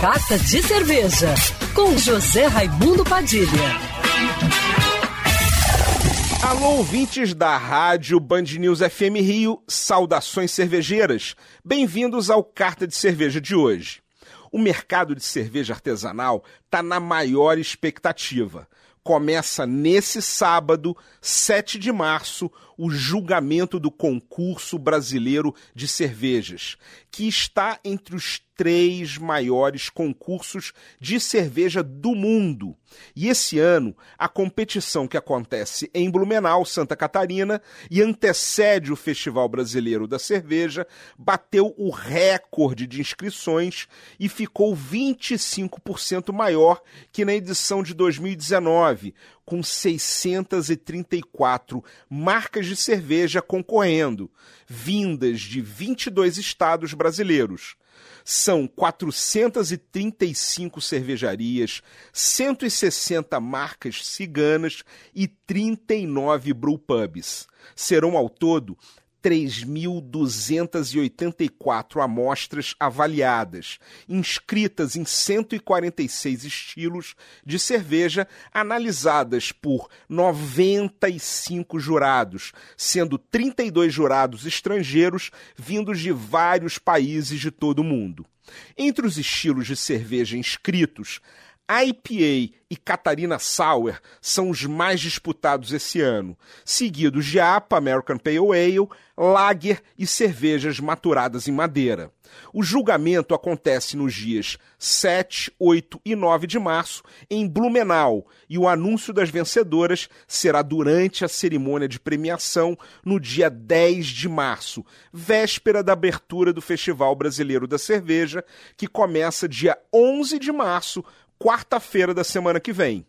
Carta de Cerveja, com José Raimundo Padilha. Alô, ouvintes da Rádio Band News FM Rio, saudações cervejeiras. Bem-vindos ao Carta de Cerveja de hoje. O mercado de cerveja artesanal está na maior expectativa começa nesse sábado, 7 de março, o julgamento do concurso brasileiro de cervejas, que está entre os três maiores concursos de cerveja do mundo. E esse ano, a competição que acontece em Blumenau, Santa Catarina, e antecede o Festival Brasileiro da Cerveja, bateu o recorde de inscrições e ficou 25% maior que na edição de 2019, com 634 marcas de cerveja concorrendo, vindas de 22 estados brasileiros. São 435 cervejarias, 160 marcas ciganas e 39 brewpubs. Serão ao todo 3.284 amostras avaliadas, inscritas em 146 estilos de cerveja, analisadas por 95 jurados, sendo 32 jurados estrangeiros vindos de vários países de todo o mundo. Entre os estilos de cerveja inscritos, IPA e Catarina Sour são os mais disputados esse ano, seguidos de APA, American Pale Ale, Lager e cervejas maturadas em madeira. O julgamento acontece nos dias 7, 8 e 9 de março em Blumenau e o anúncio das vencedoras será durante a cerimônia de premiação no dia 10 de março, véspera da abertura do Festival Brasileiro da Cerveja, que começa dia 11 de março quarta-feira da semana que vem.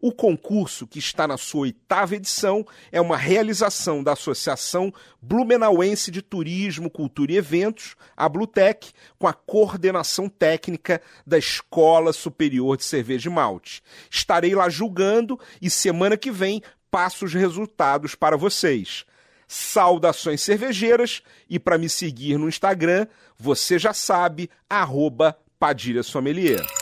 O concurso, que está na sua oitava edição, é uma realização da Associação Blumenauense de Turismo, Cultura e Eventos, a Blutec, com a coordenação técnica da Escola Superior de Cerveja e Malte. Estarei lá julgando e semana que vem passo os resultados para vocês. Saudações cervejeiras e para me seguir no Instagram, você já sabe, arroba Padilha Sommelier.